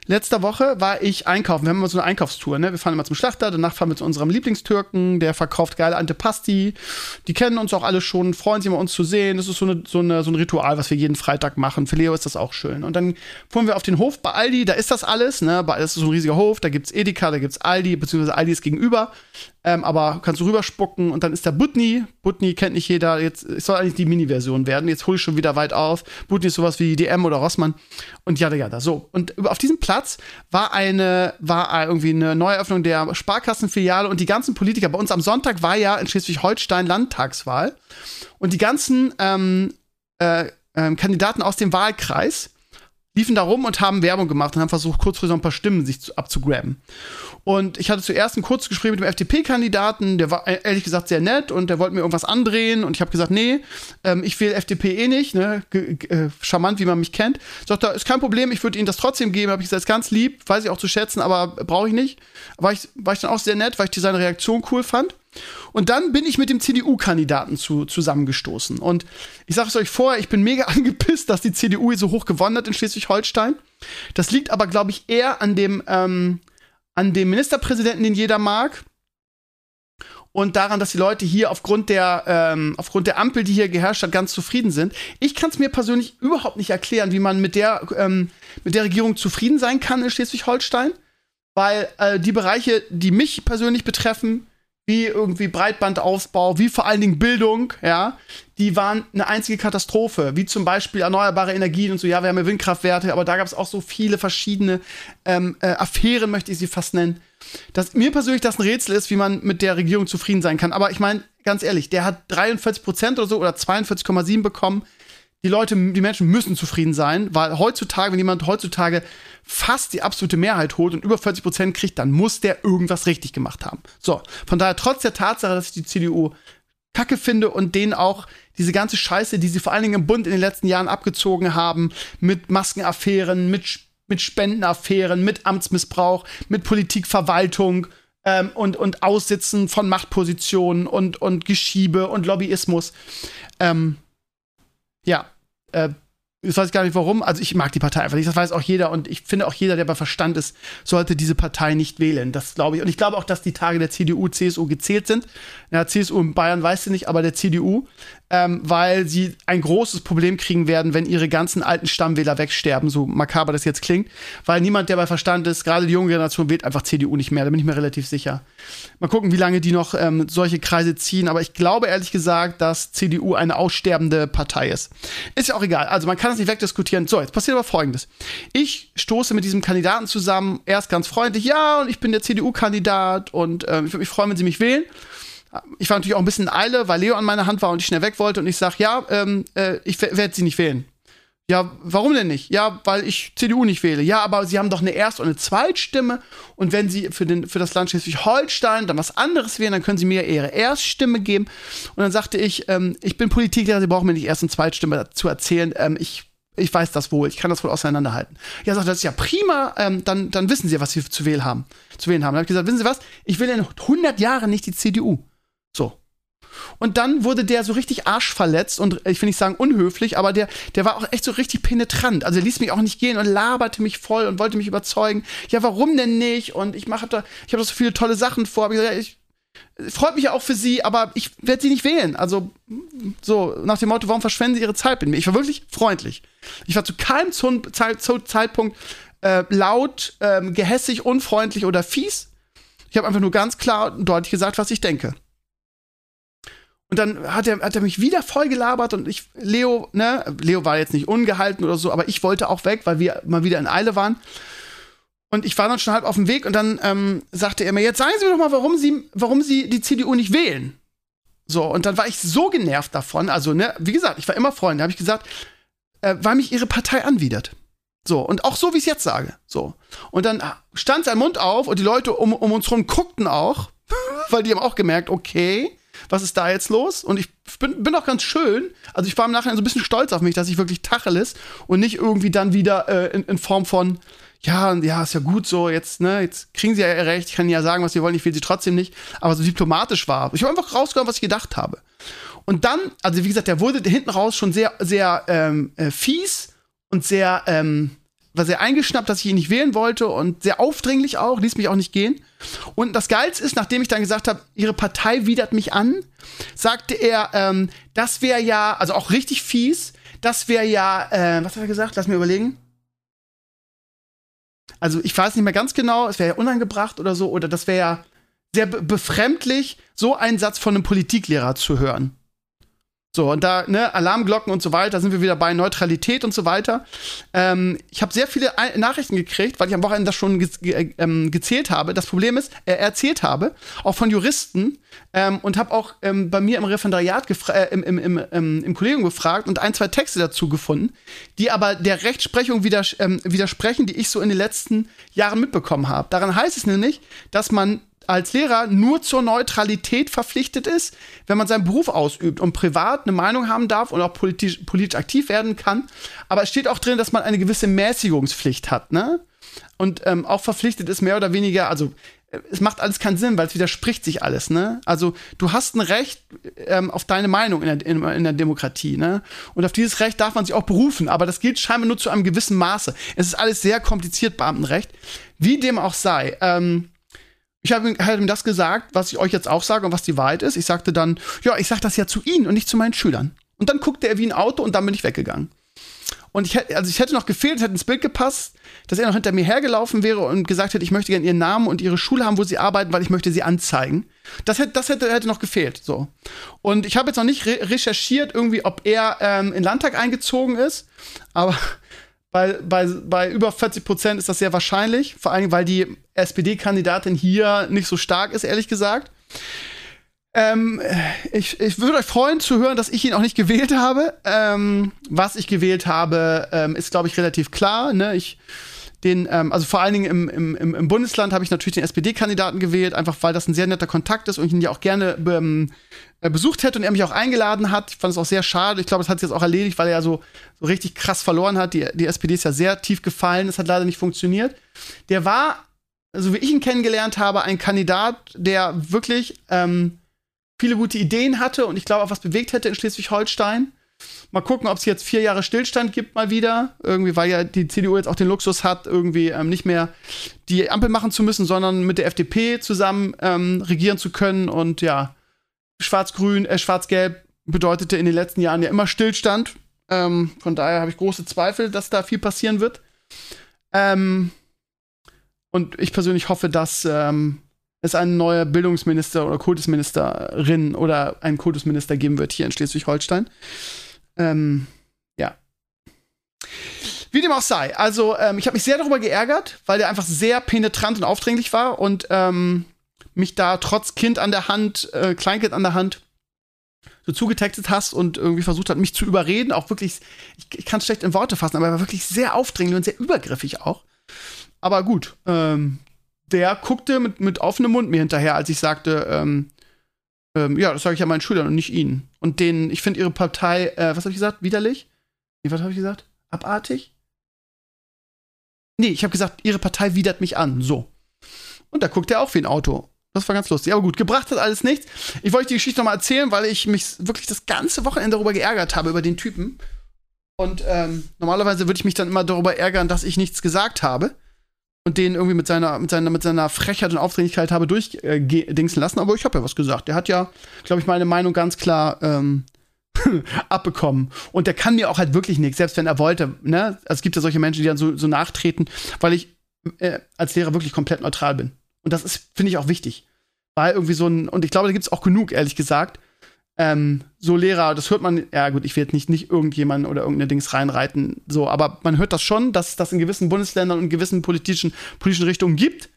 letzter Woche war ich einkaufen. Wir haben immer so eine Einkaufstour, ne? Wir fahren immer zum Schlachter, danach fahren wir zu unserem Lieblingstürken, der verkauft geile Antepasti. Die kennen uns auch alle schon, freuen sich immer, uns zu sehen. Das ist so, eine, so, eine, so ein Ritual, was wir jeden Freitag machen. Für Leo ist das auch schön. Und dann fuhren wir auf den Hof bei Aldi, da ist das alles, ne? Das ist so ein riesiger Hof, da gibt's Edeka, da gibt's Aldi, beziehungsweise Aldi ist gegenüber. Ähm, aber kannst du rüberspucken und dann ist der Butni. Butni kennt nicht jeder. Jetzt es soll eigentlich die Mini-Version werden. Jetzt hole ich schon wieder weit auf. Butni ist sowas wie DM oder Rossmann und ja, ja, da so. Und auf diesem Platz war eine war irgendwie eine Neueröffnung der Sparkassenfiliale und die ganzen Politiker. Bei uns am Sonntag war ja in Schleswig-Holstein Landtagswahl und die ganzen ähm, äh, äh, Kandidaten aus dem Wahlkreis liefen da rum und haben Werbung gemacht und haben versucht, kurzfristig ein paar Stimmen sich zu, abzugraben. Und ich hatte zuerst ein kurzes Gespräch mit dem FDP-Kandidaten, der war ehrlich gesagt sehr nett und der wollte mir irgendwas andrehen und ich habe gesagt, nee, ähm, ich wähle FDP eh nicht, ne? G äh, charmant, wie man mich kennt. Sagt er, ist kein Problem, ich würde Ihnen das trotzdem geben, habe ich gesagt, ist ganz lieb, weiß ich auch zu schätzen, aber brauche ich nicht. War ich, war ich dann auch sehr nett, weil ich seine Reaktion cool fand. Und dann bin ich mit dem CDU-Kandidaten zu, zusammengestoßen. Und ich sage es euch vorher, ich bin mega angepisst, dass die CDU so hoch gewonnen hat in Schleswig-Holstein. Das liegt aber, glaube ich, eher an dem, ähm, an dem Ministerpräsidenten, den jeder mag. Und daran, dass die Leute hier aufgrund der, ähm, aufgrund der Ampel, die hier geherrscht hat, ganz zufrieden sind. Ich kann es mir persönlich überhaupt nicht erklären, wie man mit der, ähm, mit der Regierung zufrieden sein kann in Schleswig-Holstein. Weil äh, die Bereiche, die mich persönlich betreffen, wie irgendwie Breitbandausbau, wie vor allen Dingen Bildung, ja, die waren eine einzige Katastrophe, wie zum Beispiel erneuerbare Energien und so, ja, wir haben ja Windkraftwerte, aber da gab es auch so viele verschiedene ähm, äh, Affären, möchte ich sie fast nennen. Dass mir persönlich das ein Rätsel ist, wie man mit der Regierung zufrieden sein kann. Aber ich meine, ganz ehrlich, der hat 43 Prozent oder so oder 42,7 bekommen die Leute, die Menschen müssen zufrieden sein, weil heutzutage, wenn jemand heutzutage fast die absolute Mehrheit holt und über 40 Prozent kriegt, dann muss der irgendwas richtig gemacht haben. So, von daher, trotz der Tatsache, dass ich die CDU kacke finde und denen auch diese ganze Scheiße, die sie vor allen Dingen im Bund in den letzten Jahren abgezogen haben, mit Maskenaffären, mit, mit Spendenaffären, mit Amtsmissbrauch, mit Politikverwaltung, ähm, und, und Aussitzen von Machtpositionen und, und Geschiebe und Lobbyismus. Ähm, ja, äh, ich weiß gar nicht warum. Also ich mag die Partei einfach nicht. Das weiß auch jeder. Und ich finde auch jeder, der bei Verstand ist, sollte diese Partei nicht wählen. Das glaube ich. Und ich glaube auch, dass die Tage der CDU, CSU gezählt sind. Ja, CSU in Bayern weiß sie nicht, aber der CDU ähm, weil sie ein großes Problem kriegen werden, wenn ihre ganzen alten Stammwähler wegsterben, so makaber das jetzt klingt, weil niemand, der bei Verstand ist, gerade die junge Generation wählt einfach CDU nicht mehr, da bin ich mir relativ sicher. Mal gucken, wie lange die noch ähm, solche Kreise ziehen, aber ich glaube ehrlich gesagt, dass CDU eine aussterbende Partei ist. Ist ja auch egal, also man kann es nicht wegdiskutieren. So, jetzt passiert aber Folgendes. Ich stoße mit diesem Kandidaten zusammen, erst ganz freundlich, ja, und ich bin der CDU-Kandidat und ähm, ich würde mich freuen, wenn Sie mich wählen ich war natürlich auch ein bisschen in Eile, weil Leo an meiner Hand war und ich schnell weg wollte und ich sag, ja, ähm, äh, ich werde sie nicht wählen. Ja, warum denn nicht? Ja, weil ich CDU nicht wähle. Ja, aber sie haben doch eine Erst- und eine Zweitstimme. Und wenn sie für, den, für das Land Schleswig-Holstein dann was anderes wählen, dann können sie mir ihre Erststimme geben. Und dann sagte ich, ähm, ich bin Politiker, sie brauchen mir nicht Erst- und Zweitstimme zu erzählen. Ähm, ich, ich weiß das wohl, ich kann das wohl auseinanderhalten. Ja, sagt, das ist ja prima, ähm, dann, dann wissen sie, was sie zu wählen haben. Zu wählen haben. Dann habe ich gesagt, wissen Sie was? Ich will in 100 Jahren nicht die CDU. So. Und dann wurde der so richtig arschverletzt und ich will nicht sagen unhöflich, aber der, der war auch echt so richtig penetrant. Also er ließ mich auch nicht gehen und laberte mich voll und wollte mich überzeugen. Ja, warum denn nicht? Und ich mache da, ich habe da so viele tolle Sachen vor. Ich, gesagt, ich freut mich ja auch für sie, aber ich werde sie nicht wählen. Also so nach dem Motto, warum verschwenden sie ihre Zeit mit mir? Ich war wirklich freundlich. Ich war zu keinem Zeitpunkt äh, laut, äh, gehässig, unfreundlich oder fies. Ich habe einfach nur ganz klar und deutlich gesagt, was ich denke. Und dann hat er, hat er mich wieder voll gelabert und ich, Leo, ne, Leo war jetzt nicht ungehalten oder so, aber ich wollte auch weg, weil wir mal wieder in Eile waren. Und ich war dann schon halb auf dem Weg und dann ähm, sagte er mir, jetzt sagen Sie mir doch mal, warum Sie, warum Sie die CDU nicht wählen. So, und dann war ich so genervt davon, also, ne, wie gesagt, ich war immer Freund, da habe ich gesagt, äh, weil mich Ihre Partei anwidert. So, und auch so, wie ich es jetzt sage. So. Und dann stand sein Mund auf und die Leute um, um uns rum guckten auch, weil die haben auch gemerkt, okay, was ist da jetzt los? Und ich bin, bin auch ganz schön. Also ich war im Nachhinein so ein bisschen stolz auf mich, dass ich wirklich Tacheles und nicht irgendwie dann wieder äh, in, in, Form von, ja, ja, ist ja gut so, jetzt, ne, jetzt kriegen sie ja recht, ich kann ja sagen, was sie wollen, ich will sie trotzdem nicht, aber so diplomatisch war. Ich habe einfach rausgehört, was ich gedacht habe. Und dann, also wie gesagt, der wurde hinten raus schon sehr, sehr ähm, äh, fies und sehr, ähm, war sehr eingeschnappt, dass ich ihn nicht wählen wollte und sehr aufdringlich auch, ließ mich auch nicht gehen. Und das Geilste ist, nachdem ich dann gesagt habe, ihre Partei widert mich an, sagte er, ähm, das wäre ja, also auch richtig fies, das wäre ja, äh, was hat er gesagt? Lass mir überlegen. Also ich weiß nicht mehr ganz genau, es wäre ja unangebracht oder so, oder das wäre ja sehr befremdlich, so einen Satz von einem Politiklehrer zu hören. So, und da, ne, Alarmglocken und so weiter, sind wir wieder bei Neutralität und so weiter. Ähm, ich habe sehr viele Nachrichten gekriegt, weil ich am Wochenende das schon ge ge ähm, gezählt habe. Das Problem ist, äh, erzählt habe, auch von Juristen, ähm, und habe auch ähm, bei mir im Referendariat äh, im, im, im, ähm, im Kollegium gefragt und ein, zwei Texte dazu gefunden, die aber der Rechtsprechung widers ähm, widersprechen, die ich so in den letzten Jahren mitbekommen habe. Daran heißt es nämlich, dass man als Lehrer nur zur Neutralität verpflichtet ist, wenn man seinen Beruf ausübt und privat eine Meinung haben darf und auch politisch, politisch aktiv werden kann. Aber es steht auch drin, dass man eine gewisse Mäßigungspflicht hat, ne? Und ähm, auch verpflichtet ist mehr oder weniger, also es macht alles keinen Sinn, weil es widerspricht sich alles, ne? Also du hast ein Recht ähm, auf deine Meinung in der, in, in der, Demokratie, ne? Und auf dieses Recht darf man sich auch berufen, aber das gilt scheinbar nur zu einem gewissen Maße. Es ist alles sehr kompliziert, Beamtenrecht. Wie dem auch sei, ähm, ich habe ihm das gesagt, was ich euch jetzt auch sage und was die Wahrheit ist. Ich sagte dann, ja, ich sage das ja zu Ihnen und nicht zu meinen Schülern. Und dann guckte er wie ein Auto und dann bin ich weggegangen. Und ich hätte, also ich hätte noch gefehlt, es hätte ins Bild gepasst, dass er noch hinter mir hergelaufen wäre und gesagt hätte, ich möchte gerne ihren Namen und ihre Schule haben, wo sie arbeiten, weil ich möchte sie anzeigen. Das hätte, das hätte, hätte noch gefehlt. So. Und ich habe jetzt noch nicht re recherchiert, irgendwie, ob er ähm, in Landtag eingezogen ist. Aber bei, bei, bei über 40 Prozent ist das sehr wahrscheinlich. Vor allem, weil die SPD-Kandidatin hier nicht so stark ist, ehrlich gesagt. Ähm, ich, ich würde euch freuen zu hören, dass ich ihn auch nicht gewählt habe. Ähm, was ich gewählt habe, ähm, ist, glaube ich, relativ klar. Ne? Ich den, ähm, also vor allen Dingen im, im, im Bundesland habe ich natürlich den SPD-Kandidaten gewählt, einfach weil das ein sehr netter Kontakt ist und ich ihn ja auch gerne ähm, äh, besucht hätte und er mich auch eingeladen hat. Ich fand es auch sehr schade. Ich glaube, das hat sich jetzt auch erledigt, weil er ja so, so richtig krass verloren hat. Die, die SPD ist ja sehr tief gefallen. Das hat leider nicht funktioniert. Der war, so wie ich ihn kennengelernt habe, ein Kandidat, der wirklich ähm, viele gute Ideen hatte und ich glaube auch was bewegt hätte in Schleswig-Holstein. Mal gucken, ob es jetzt vier Jahre Stillstand gibt mal wieder. Irgendwie, weil ja die CDU jetzt auch den Luxus hat, irgendwie ähm, nicht mehr die Ampel machen zu müssen, sondern mit der FDP zusammen ähm, regieren zu können. Und ja, Schwarz-Grün, äh, Schwarz-Gelb bedeutete in den letzten Jahren ja immer Stillstand. Ähm, von daher habe ich große Zweifel, dass da viel passieren wird. Ähm, und ich persönlich hoffe, dass ähm, es einen neuen Bildungsminister oder Kultusministerin oder einen Kultusminister geben wird hier in Schleswig-Holstein. Ähm, ja. Wie dem auch sei. Also, ähm, ich habe mich sehr darüber geärgert, weil der einfach sehr penetrant und aufdringlich war und ähm, mich da trotz Kind an der Hand, äh, Kleinkind an der Hand, so zugetextet hast und irgendwie versucht hat, mich zu überreden. Auch wirklich, ich, ich kann es schlecht in Worte fassen, aber er war wirklich sehr aufdringlich und sehr übergriffig auch. Aber gut, ähm, der guckte mit, mit offenem Mund mir hinterher, als ich sagte, ähm, ähm, ja, das sage ich ja meinen Schülern und nicht ihnen. Und denen, ich finde ihre Partei, äh, was habe ich gesagt? Widerlich? Nee, was habe ich gesagt? Abartig? Nee, ich habe gesagt, ihre Partei widert mich an. So. Und da guckt er auch wie ein Auto. Das war ganz lustig. Aber gut, gebracht hat alles nichts. Ich wollte die Geschichte nochmal erzählen, weil ich mich wirklich das ganze Wochenende darüber geärgert habe, über den Typen. Und ähm, normalerweise würde ich mich dann immer darüber ärgern, dass ich nichts gesagt habe und den irgendwie mit seiner, mit seiner, mit seiner Frechheit und Aufdringlichkeit habe durchdingsen äh, lassen. Aber ich habe ja was gesagt. Der hat ja, glaube ich, meine Meinung ganz klar ähm, abbekommen. Und der kann mir auch halt wirklich nichts, selbst wenn er wollte. Ne? Also es gibt ja solche Menschen, die dann so, so nachtreten, weil ich äh, als Lehrer wirklich komplett neutral bin. Und das ist, finde ich, auch wichtig. Weil irgendwie so ein, und ich glaube, da gibt es auch genug, ehrlich gesagt, ähm, so Lehrer, das hört man, ja gut, ich will jetzt nicht, nicht irgendjemanden oder irgendeine Dings reinreiten, so, aber man hört das schon, dass das in gewissen Bundesländern und gewissen politischen, politischen Richtungen gibt.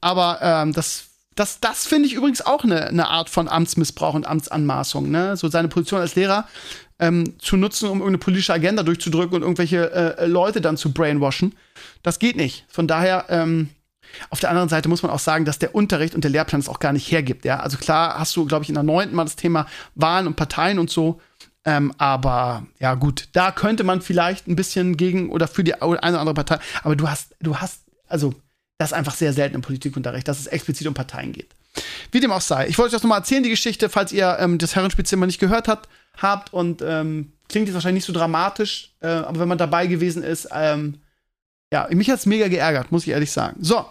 Aber ähm, das, das, das finde ich übrigens auch eine, eine Art von Amtsmissbrauch und Amtsanmaßung, ne? So seine Position als Lehrer ähm, zu nutzen, um irgendeine politische Agenda durchzudrücken und irgendwelche äh, Leute dann zu brainwashen. Das geht nicht. Von daher, ähm, auf der anderen Seite muss man auch sagen, dass der Unterricht und der Lehrplan es auch gar nicht hergibt. Ja? Also klar hast du, glaube ich, in der neunten mal das Thema Wahlen und Parteien und so. Ähm, aber ja, gut, da könnte man vielleicht ein bisschen gegen oder für die eine oder andere Partei. Aber du hast, du hast, also das ist einfach sehr selten im Politikunterricht, dass es explizit um Parteien geht. Wie dem auch sei. Ich wollte euch das nochmal erzählen, die Geschichte, falls ihr ähm, das Herrenspielzimmer nicht gehört habt, habt und ähm, klingt jetzt wahrscheinlich nicht so dramatisch, äh, aber wenn man dabei gewesen ist, ähm, ja, mich hat's mega geärgert, muss ich ehrlich sagen. So.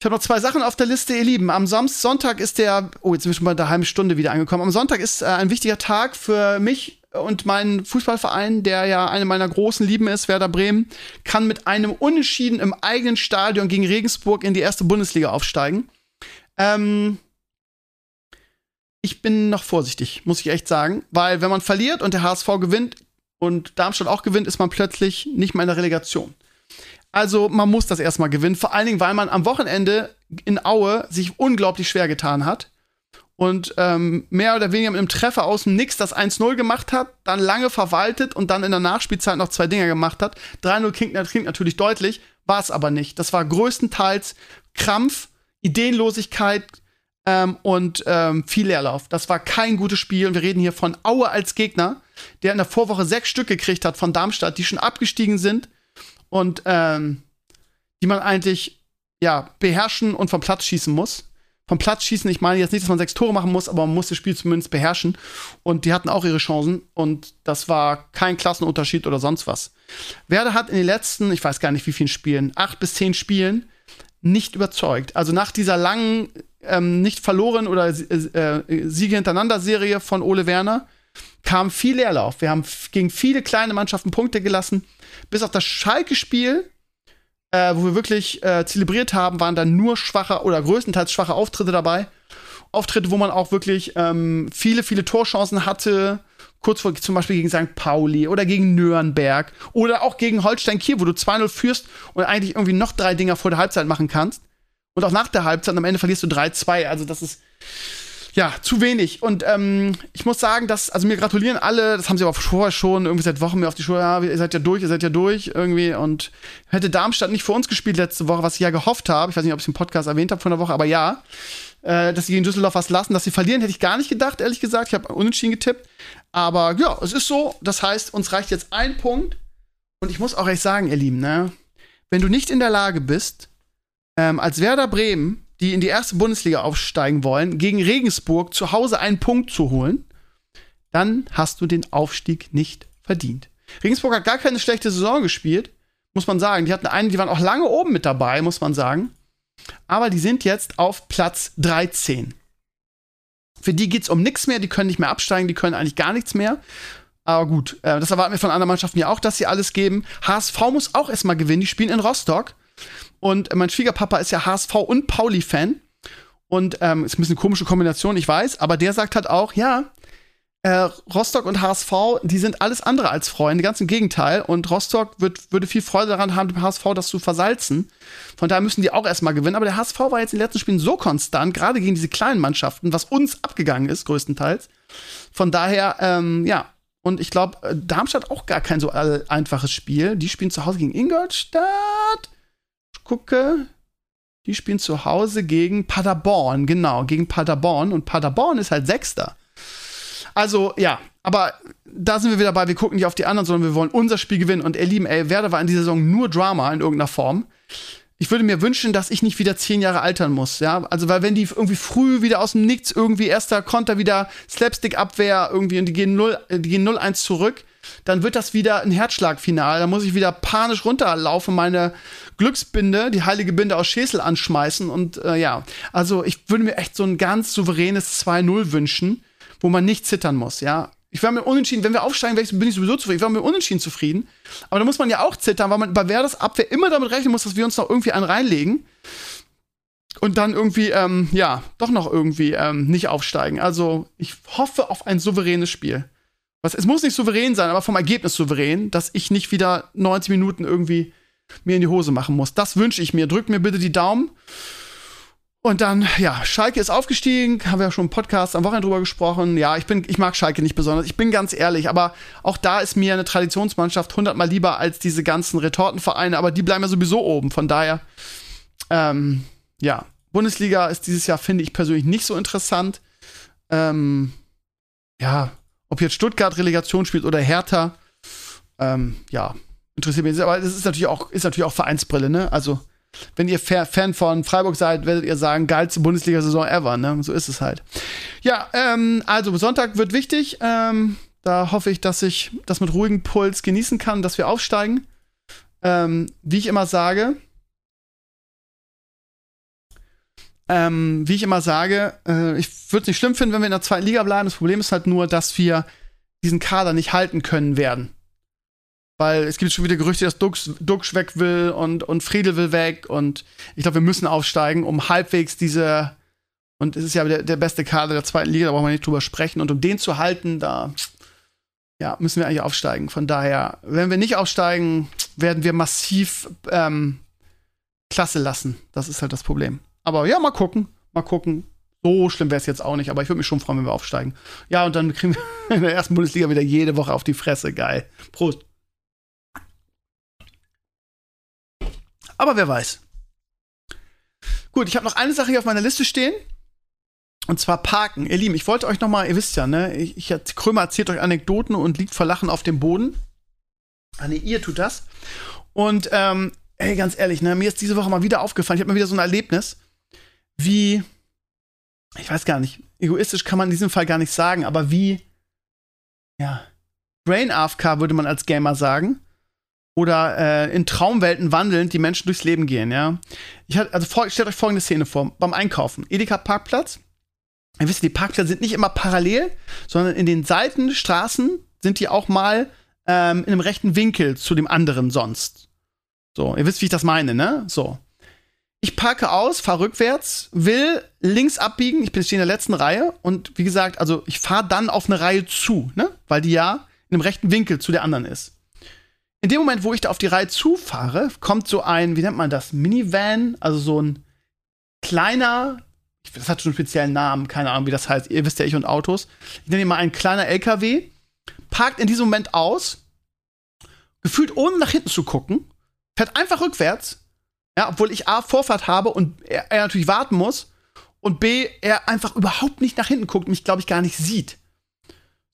Ich habe noch zwei Sachen auf der Liste, ihr Lieben. Am Samstag, Sonntag ist der, oh, jetzt sind wir schon bei der halben Stunde wieder angekommen. Am Sonntag ist äh, ein wichtiger Tag für mich und meinen Fußballverein, der ja eine meiner großen Lieben ist, Werder Bremen, kann mit einem Unentschieden im eigenen Stadion gegen Regensburg in die erste Bundesliga aufsteigen. Ähm, ich bin noch vorsichtig, muss ich echt sagen, weil wenn man verliert und der HSV gewinnt und Darmstadt auch gewinnt, ist man plötzlich nicht mehr in der Relegation. Also man muss das erstmal gewinnen, vor allen Dingen, weil man am Wochenende in Aue sich unglaublich schwer getan hat und ähm, mehr oder weniger mit einem Treffer aus dem Nix das 1-0 gemacht hat, dann lange verwaltet und dann in der Nachspielzeit noch zwei Dinger gemacht hat. 3-0 klingt, natürlich deutlich, war es aber nicht. Das war größtenteils Krampf, Ideenlosigkeit ähm, und ähm, viel Leerlauf. Das war kein gutes Spiel. Und wir reden hier von Aue als Gegner, der in der Vorwoche sechs Stück gekriegt hat von Darmstadt, die schon abgestiegen sind und ähm, die man eigentlich ja beherrschen und vom Platz schießen muss vom Platz schießen. Ich meine jetzt nicht, dass man sechs Tore machen muss, aber man muss das Spiel zumindest beherrschen. Und die hatten auch ihre Chancen und das war kein Klassenunterschied oder sonst was. Werder hat in den letzten, ich weiß gar nicht wie vielen Spielen, acht bis zehn Spielen nicht überzeugt. Also nach dieser langen, ähm, nicht verloren oder äh, äh, Siege hintereinander Serie von Ole Werner kam viel Leerlauf. Wir haben gegen viele kleine Mannschaften Punkte gelassen. Bis auf das Schalke-Spiel äh, wo wir wirklich äh, zelebriert haben, waren dann nur schwache oder größtenteils schwache Auftritte dabei. Auftritte, wo man auch wirklich ähm, viele, viele Torchancen hatte. Kurz vor zum Beispiel gegen St. Pauli oder gegen Nürnberg oder auch gegen Holstein Kiel, wo du 2-0 führst und eigentlich irgendwie noch drei Dinger vor der Halbzeit machen kannst. Und auch nach der Halbzeit am Ende verlierst du 3-2. Also das ist ja, zu wenig. Und ähm, ich muss sagen, dass, also mir gratulieren alle, das haben sie aber vorher schon irgendwie seit Wochen mir auf die Schuhe, ja, ihr seid ja durch, ihr seid ja durch irgendwie. Und hätte Darmstadt nicht für uns gespielt letzte Woche, was ich ja gehofft habe, ich weiß nicht, ob ich im Podcast erwähnt habe von der Woche, aber ja, äh, dass sie gegen Düsseldorf was lassen, dass sie verlieren, hätte ich gar nicht gedacht, ehrlich gesagt. Ich habe unentschieden getippt. Aber ja, es ist so. Das heißt, uns reicht jetzt ein Punkt. Und ich muss auch echt sagen, ihr Lieben, ne, wenn du nicht in der Lage bist, ähm, als Werder Bremen die in die erste Bundesliga aufsteigen wollen, gegen Regensburg zu Hause einen Punkt zu holen, dann hast du den Aufstieg nicht verdient. Regensburg hat gar keine schlechte Saison gespielt, muss man sagen. Die hatten einen, die waren auch lange oben mit dabei, muss man sagen. Aber die sind jetzt auf Platz 13. Für die geht es um nichts mehr, die können nicht mehr absteigen, die können eigentlich gar nichts mehr. Aber gut, äh, das erwarten wir von anderen Mannschaften ja auch, dass sie alles geben. HSV muss auch erstmal gewinnen, die spielen in Rostock. Und mein Schwiegerpapa ist ja HSV und Pauli-Fan. Und ähm, ist ein bisschen eine komische Kombination, ich weiß, aber der sagt halt auch, ja, äh, Rostock und HSV, die sind alles andere als Freunde, ganz im Gegenteil. Und Rostock wird, würde viel Freude daran haben, dem HSV das zu versalzen. Von daher müssen die auch erstmal gewinnen. Aber der HSV war jetzt in den letzten Spielen so konstant, gerade gegen diese kleinen Mannschaften, was uns abgegangen ist, größtenteils. Von daher, ähm, ja. Und ich glaube, äh, Darmstadt auch gar kein so einfaches Spiel. Die spielen zu Hause gegen Ingolstadt gucke, die spielen zu Hause gegen Paderborn, genau, gegen Paderborn. Und Paderborn ist halt Sechster. Also, ja, aber da sind wir wieder bei, wir gucken nicht auf die anderen, sondern wir wollen unser Spiel gewinnen. Und ihr Lieben, ey, Werder war in dieser Saison nur Drama in irgendeiner Form. Ich würde mir wünschen, dass ich nicht wieder zehn Jahre altern muss, ja. Also, weil wenn die irgendwie früh wieder aus dem Nichts irgendwie erster Konter wieder Slapstick-Abwehr irgendwie und die gehen 0, die gehen 0-1 zurück, dann wird das wieder ein Herzschlagfinal. Da muss ich wieder panisch runterlaufen, meine Glücksbinde, die heilige Binde aus Schäsel anschmeißen. Und äh, ja, also ich würde mir echt so ein ganz souveränes 2-0 wünschen, wo man nicht zittern muss, ja. Ich wäre mir unentschieden, wenn wir aufsteigen, bin ich sowieso zufrieden. Ich wäre mir unentschieden zufrieden. Aber da muss man ja auch zittern, weil man bei Werders Abwehr immer damit rechnen muss, dass wir uns noch irgendwie einen reinlegen. Und dann irgendwie, ähm, ja, doch noch irgendwie ähm, nicht aufsteigen. Also ich hoffe auf ein souveränes Spiel. Was, es muss nicht souverän sein, aber vom Ergebnis souverän, dass ich nicht wieder 90 Minuten irgendwie mir in die Hose machen muss. Das wünsche ich mir. Drückt mir bitte die Daumen. Und dann, ja, Schalke ist aufgestiegen, haben wir ja schon im Podcast am Wochenende drüber gesprochen. Ja, ich bin, ich mag Schalke nicht besonders. Ich bin ganz ehrlich, aber auch da ist mir eine Traditionsmannschaft hundertmal lieber als diese ganzen Retortenvereine, aber die bleiben ja sowieso oben. Von daher, ähm, ja, Bundesliga ist dieses Jahr, finde ich persönlich nicht so interessant. Ähm, ja, ob jetzt Stuttgart Relegation spielt oder Hertha, ähm, ja, interessiert mich. Aber das ist natürlich auch, ist natürlich auch Vereinsbrille, ne? Also, wenn ihr Fan von Freiburg seid, werdet ihr sagen, geilste Bundesliga-Saison ever, ne? So ist es halt. Ja, ähm, also Sonntag wird wichtig. Ähm, da hoffe ich, dass ich das mit ruhigem Puls genießen kann, dass wir aufsteigen. ähm, wie ich immer sage, ähm, wie ich immer sage, äh, ich würde es nicht schlimm finden, wenn wir in der zweiten Liga bleiben. Das Problem ist halt nur, dass wir diesen Kader nicht halten können werden. Weil es gibt schon wieder Gerüchte, dass Dux, Dux weg will und, und Friedel will weg. Und ich glaube, wir müssen aufsteigen, um halbwegs diese. Und es ist ja der, der beste Kader der zweiten Liga, da brauchen wir nicht drüber sprechen. Und um den zu halten, da ja, müssen wir eigentlich aufsteigen. Von daher, wenn wir nicht aufsteigen, werden wir massiv ähm, Klasse lassen. Das ist halt das Problem. Aber ja, mal gucken. Mal gucken. So schlimm wäre es jetzt auch nicht, aber ich würde mich schon freuen, wenn wir aufsteigen. Ja, und dann kriegen wir in der ersten Bundesliga wieder jede Woche auf die Fresse. Geil. Prost. Aber wer weiß. Gut, ich habe noch eine Sache hier auf meiner Liste stehen. Und zwar Parken. Ihr Lieben, ich wollte euch noch mal, ihr wisst ja, ne, ich, ich Krömer erzählt euch Anekdoten und liegt vor Lachen auf dem Boden. Ah, ne, ihr tut das. Und, ähm, ey, ganz ehrlich, ne, mir ist diese Woche mal wieder aufgefallen, ich habe mal wieder so ein Erlebnis, wie, ich weiß gar nicht, egoistisch kann man in diesem Fall gar nicht sagen, aber wie, ja, Brain AFK würde man als Gamer sagen. Oder äh, in Traumwelten wandelnd die Menschen durchs Leben gehen, ja. Ich hatte, also stellt euch folgende Szene vor, beim Einkaufen. Edeka Parkplatz. Ihr wisst, die Parkplätze sind nicht immer parallel, sondern in den Seitenstraßen sind die auch mal ähm, in einem rechten Winkel zu dem anderen sonst. So, ihr wisst, wie ich das meine, ne? So. Ich parke aus, fahre rückwärts, will links abbiegen, ich bin in der letzten Reihe. Und wie gesagt, also ich fahre dann auf eine Reihe zu, ne? Weil die ja in einem rechten Winkel zu der anderen ist. In dem Moment, wo ich da auf die Reihe zufahre, kommt so ein, wie nennt man das, Minivan, also so ein kleiner, das hat schon einen speziellen Namen, keine Ahnung, wie das heißt, ihr wisst ja, ich und Autos. Ich nenne ihn mal ein kleiner LKW, parkt in diesem Moment aus, gefühlt ohne nach hinten zu gucken, fährt einfach rückwärts, ja, obwohl ich A, Vorfahrt habe und er, er natürlich warten muss. Und B, er einfach überhaupt nicht nach hinten guckt, mich, glaube ich, gar nicht sieht.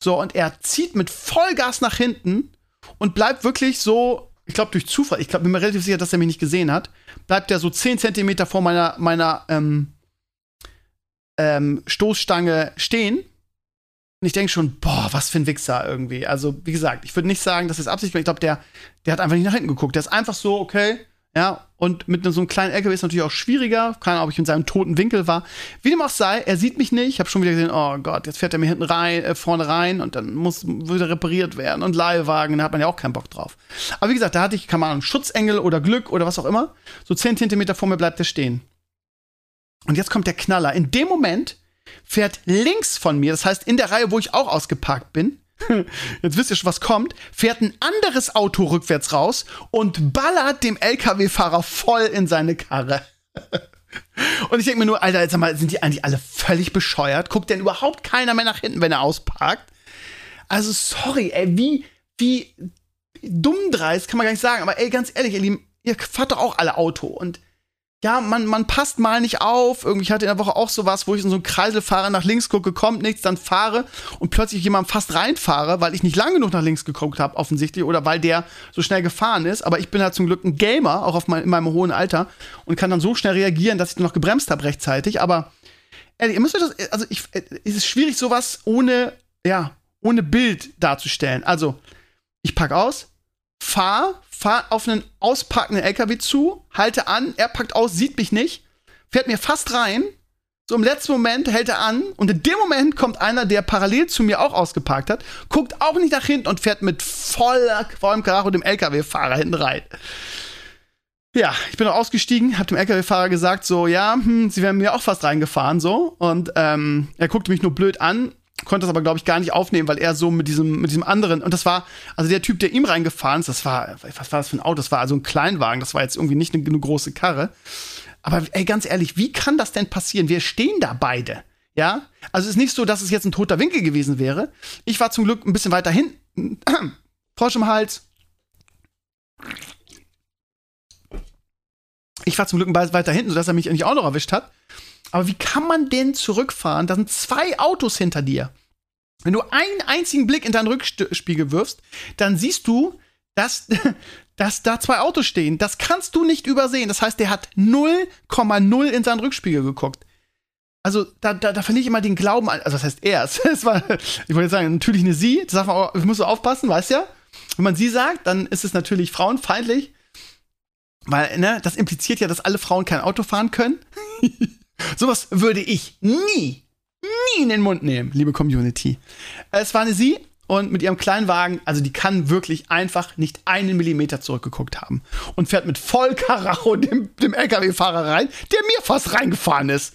So, und er zieht mit Vollgas nach hinten und bleibt wirklich so, ich glaube, durch Zufall, ich glaube, bin mir relativ sicher, dass er mich nicht gesehen hat, bleibt er so 10 Zentimeter vor meiner, meiner ähm, ähm, Stoßstange stehen. Und ich denke schon, boah, was für ein Wichser irgendwie. Also, wie gesagt, ich würde nicht sagen, dass es Absicht war. Ich glaube, der, der hat einfach nicht nach hinten geguckt. Der ist einfach so, okay, ja, und mit so einem kleinen LKW ist natürlich auch schwieriger. Keine Ahnung, ob ich in seinem toten Winkel war. Wie dem auch sei, er sieht mich nicht. Ich habe schon wieder gesehen, oh Gott, jetzt fährt er mir hinten rein, äh, vorne rein und dann muss wieder repariert werden und Leihwagen, da hat man ja auch keinen Bock drauf. Aber wie gesagt, da hatte ich, keine Ahnung, Schutzengel oder Glück oder was auch immer. So 10 Zentimeter vor mir bleibt er stehen. Und jetzt kommt der Knaller. In dem Moment fährt links von mir, das heißt in der Reihe, wo ich auch ausgeparkt bin, jetzt wisst ihr schon, was kommt, fährt ein anderes Auto rückwärts raus und ballert dem LKW-Fahrer voll in seine Karre. Und ich denke mir nur, Alter, jetzt mal, sind die eigentlich alle völlig bescheuert? Guckt denn überhaupt keiner mehr nach hinten, wenn er ausparkt? Also, sorry, ey, wie, wie dumm dreist kann man gar nicht sagen. Aber ey, ganz ehrlich, ihr Lieben, ihr fahrt doch auch alle Auto. Und ja, man, man passt mal nicht auf. Irgendwie hatte in der Woche auch sowas, wo ich in so einen Kreisel fahre, nach links gucke, kommt nichts, dann fahre und plötzlich jemand fast reinfahre, weil ich nicht lang genug nach links geguckt habe, offensichtlich, oder weil der so schnell gefahren ist. Aber ich bin halt zum Glück ein Gamer, auch auf mein, in meinem hohen Alter, und kann dann so schnell reagieren, dass ich noch gebremst habe rechtzeitig. Aber ehrlich, ihr müsst euch das, also ich, es ist schwierig, sowas ohne, ja, ohne Bild darzustellen. Also, ich pack aus, fahr, fahr auf einen auspackenden LKW zu, halte an, er packt aus, sieht mich nicht, fährt mir fast rein. So im letzten Moment hält er an und in dem Moment kommt einer, der parallel zu mir auch ausgeparkt hat, guckt auch nicht nach hinten und fährt mit voller vollem Karacho dem LKW-Fahrer hinten rein. Ja, ich bin auch ausgestiegen, hab dem LKW-Fahrer gesagt, so, ja, hm, sie wären mir auch fast reingefahren, so. Und ähm, er guckte mich nur blöd an, konnte das aber, glaube ich, gar nicht aufnehmen, weil er so mit diesem, mit diesem anderen, und das war, also der Typ, der ihm reingefahren ist, das war, was war das für ein Auto? Das war also ein Kleinwagen, das war jetzt irgendwie nicht eine, eine große Karre. Aber ey, ganz ehrlich, wie kann das denn passieren? Wir stehen da beide. Ja? Also es ist nicht so, dass es jetzt ein toter Winkel gewesen wäre. Ich war zum Glück ein bisschen weiter hinten. Frosch im Hals. Ich war zum Glück weiter hinten, sodass er mich nicht auch noch erwischt hat. Aber wie kann man denn zurückfahren? Da sind zwei Autos hinter dir. Wenn du einen einzigen Blick in deinen Rückspiegel wirfst, dann siehst du, dass, dass da zwei Autos stehen. Das kannst du nicht übersehen. Das heißt, der hat 0,0 in seinen Rückspiegel geguckt. Also, da, da, da verliere ich immer den Glauben an. Also, das heißt, er. Es war, ich wollte sagen, natürlich eine sie. Das darf man auch, musst du aufpassen, weißt ja. Wenn man sie sagt, dann ist es natürlich frauenfeindlich. Weil, ne, das impliziert ja, dass alle Frauen kein Auto fahren können. Sowas würde ich nie, nie in den Mund nehmen, liebe Community. Es war eine Sie und mit ihrem kleinen Wagen, also die kann wirklich einfach nicht einen Millimeter zurückgeguckt haben und fährt mit voll Karacho dem, dem LKW-Fahrer rein, der mir fast reingefahren ist.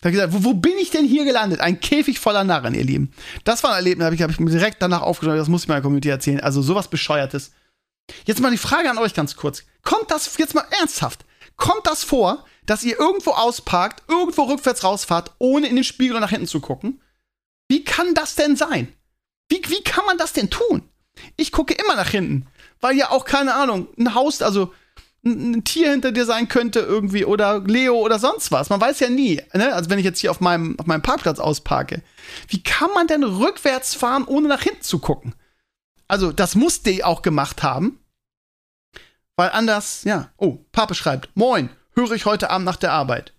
Da habe ich gesagt, wo, wo, bin ich denn hier gelandet? Ein Käfig voller Narren, ihr Lieben. Das war ein Erlebnis, habe ich, hab ich mir direkt danach aufgeschrieben, das muss ich meiner Community erzählen. Also sowas Bescheuertes. Jetzt mal die Frage an euch ganz kurz. Kommt das jetzt mal ernsthaft? Kommt das vor, dass ihr irgendwo ausparkt, irgendwo rückwärts rausfahrt, ohne in den Spiegel nach hinten zu gucken? Wie kann das denn sein? Wie, wie kann man das denn tun? Ich gucke immer nach hinten, weil ja auch, keine Ahnung, ein Haus, also ein, Tier hinter dir sein könnte irgendwie oder Leo oder sonst was. Man weiß ja nie. Ne? Also wenn ich jetzt hier auf meinem, auf meinem Parkplatz ausparke. Wie kann man denn rückwärts fahren, ohne nach hinten zu gucken? Also das muss die auch gemacht haben. Weil anders, ja. Oh, Pape schreibt, Moin, höre ich heute Abend nach der Arbeit.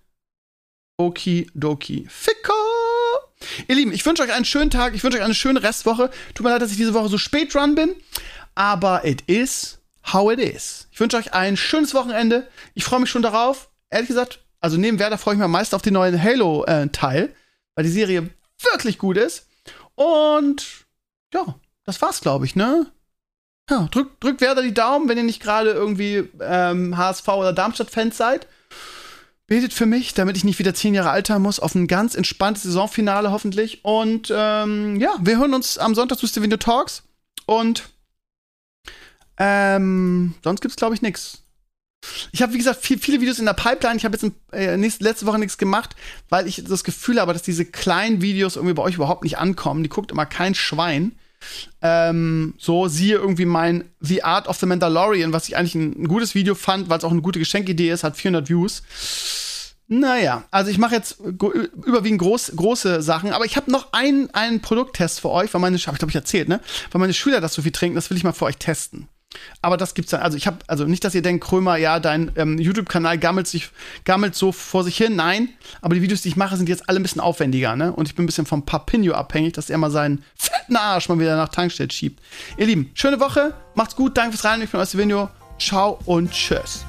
Okidoki. Ficker! Ihr Lieben, ich wünsche euch einen schönen Tag, ich wünsche euch eine schöne Restwoche. Tut mir leid, dass ich diese Woche so spät dran bin, aber it is how it is. Ich wünsche euch ein schönes Wochenende. Ich freue mich schon darauf. Ehrlich gesagt, also neben Werder freue ich mich am meisten auf den neuen Halo-Teil, äh, weil die Serie wirklich gut ist. Und ja, das war's, glaube ich, ne? Ja, drückt drück Werder die Daumen, wenn ihr nicht gerade irgendwie ähm, HSV oder Darmstadt-Fans seid. Betet für mich, damit ich nicht wieder zehn Jahre alter muss, auf ein ganz entspanntes Saisonfinale hoffentlich. Und ähm, ja, wir hören uns am Sonntag zu Stevenio Talks. Und ähm, sonst gibt's, glaube ich, nichts. Ich habe, wie gesagt, viel, viele Videos in der Pipeline. Ich habe jetzt äh, nächste, letzte Woche nichts gemacht, weil ich das Gefühl habe, dass diese kleinen Videos irgendwie bei euch überhaupt nicht ankommen. Die guckt immer kein Schwein. Ähm, so, siehe irgendwie mein The Art of the Mandalorian, was ich eigentlich ein, ein gutes Video fand, weil es auch eine gute Geschenkidee ist, hat 400 Views. Naja, also ich mache jetzt überwiegend groß, große Sachen, aber ich habe noch einen, einen Produkttest für euch, weil meine, habe ich glaube ich erzählt, ne? Weil meine Schüler das so viel trinken, das will ich mal für euch testen. Aber das gibt's dann. Also ich habe, also nicht, dass ihr denkt, Krömer, ja, dein ähm, YouTube-Kanal gammelt sich, gammelt so vor sich hin. Nein, aber die Videos, die ich mache, sind jetzt alle ein bisschen aufwendiger, ne? Und ich bin ein bisschen vom Papinho abhängig, dass er mal seinen fetten Arsch mal wieder nach Tankstelle schiebt. Ihr Lieben, schöne Woche, macht's gut, danke fürs Rein, ich bin euer Video. Ciao und tschüss.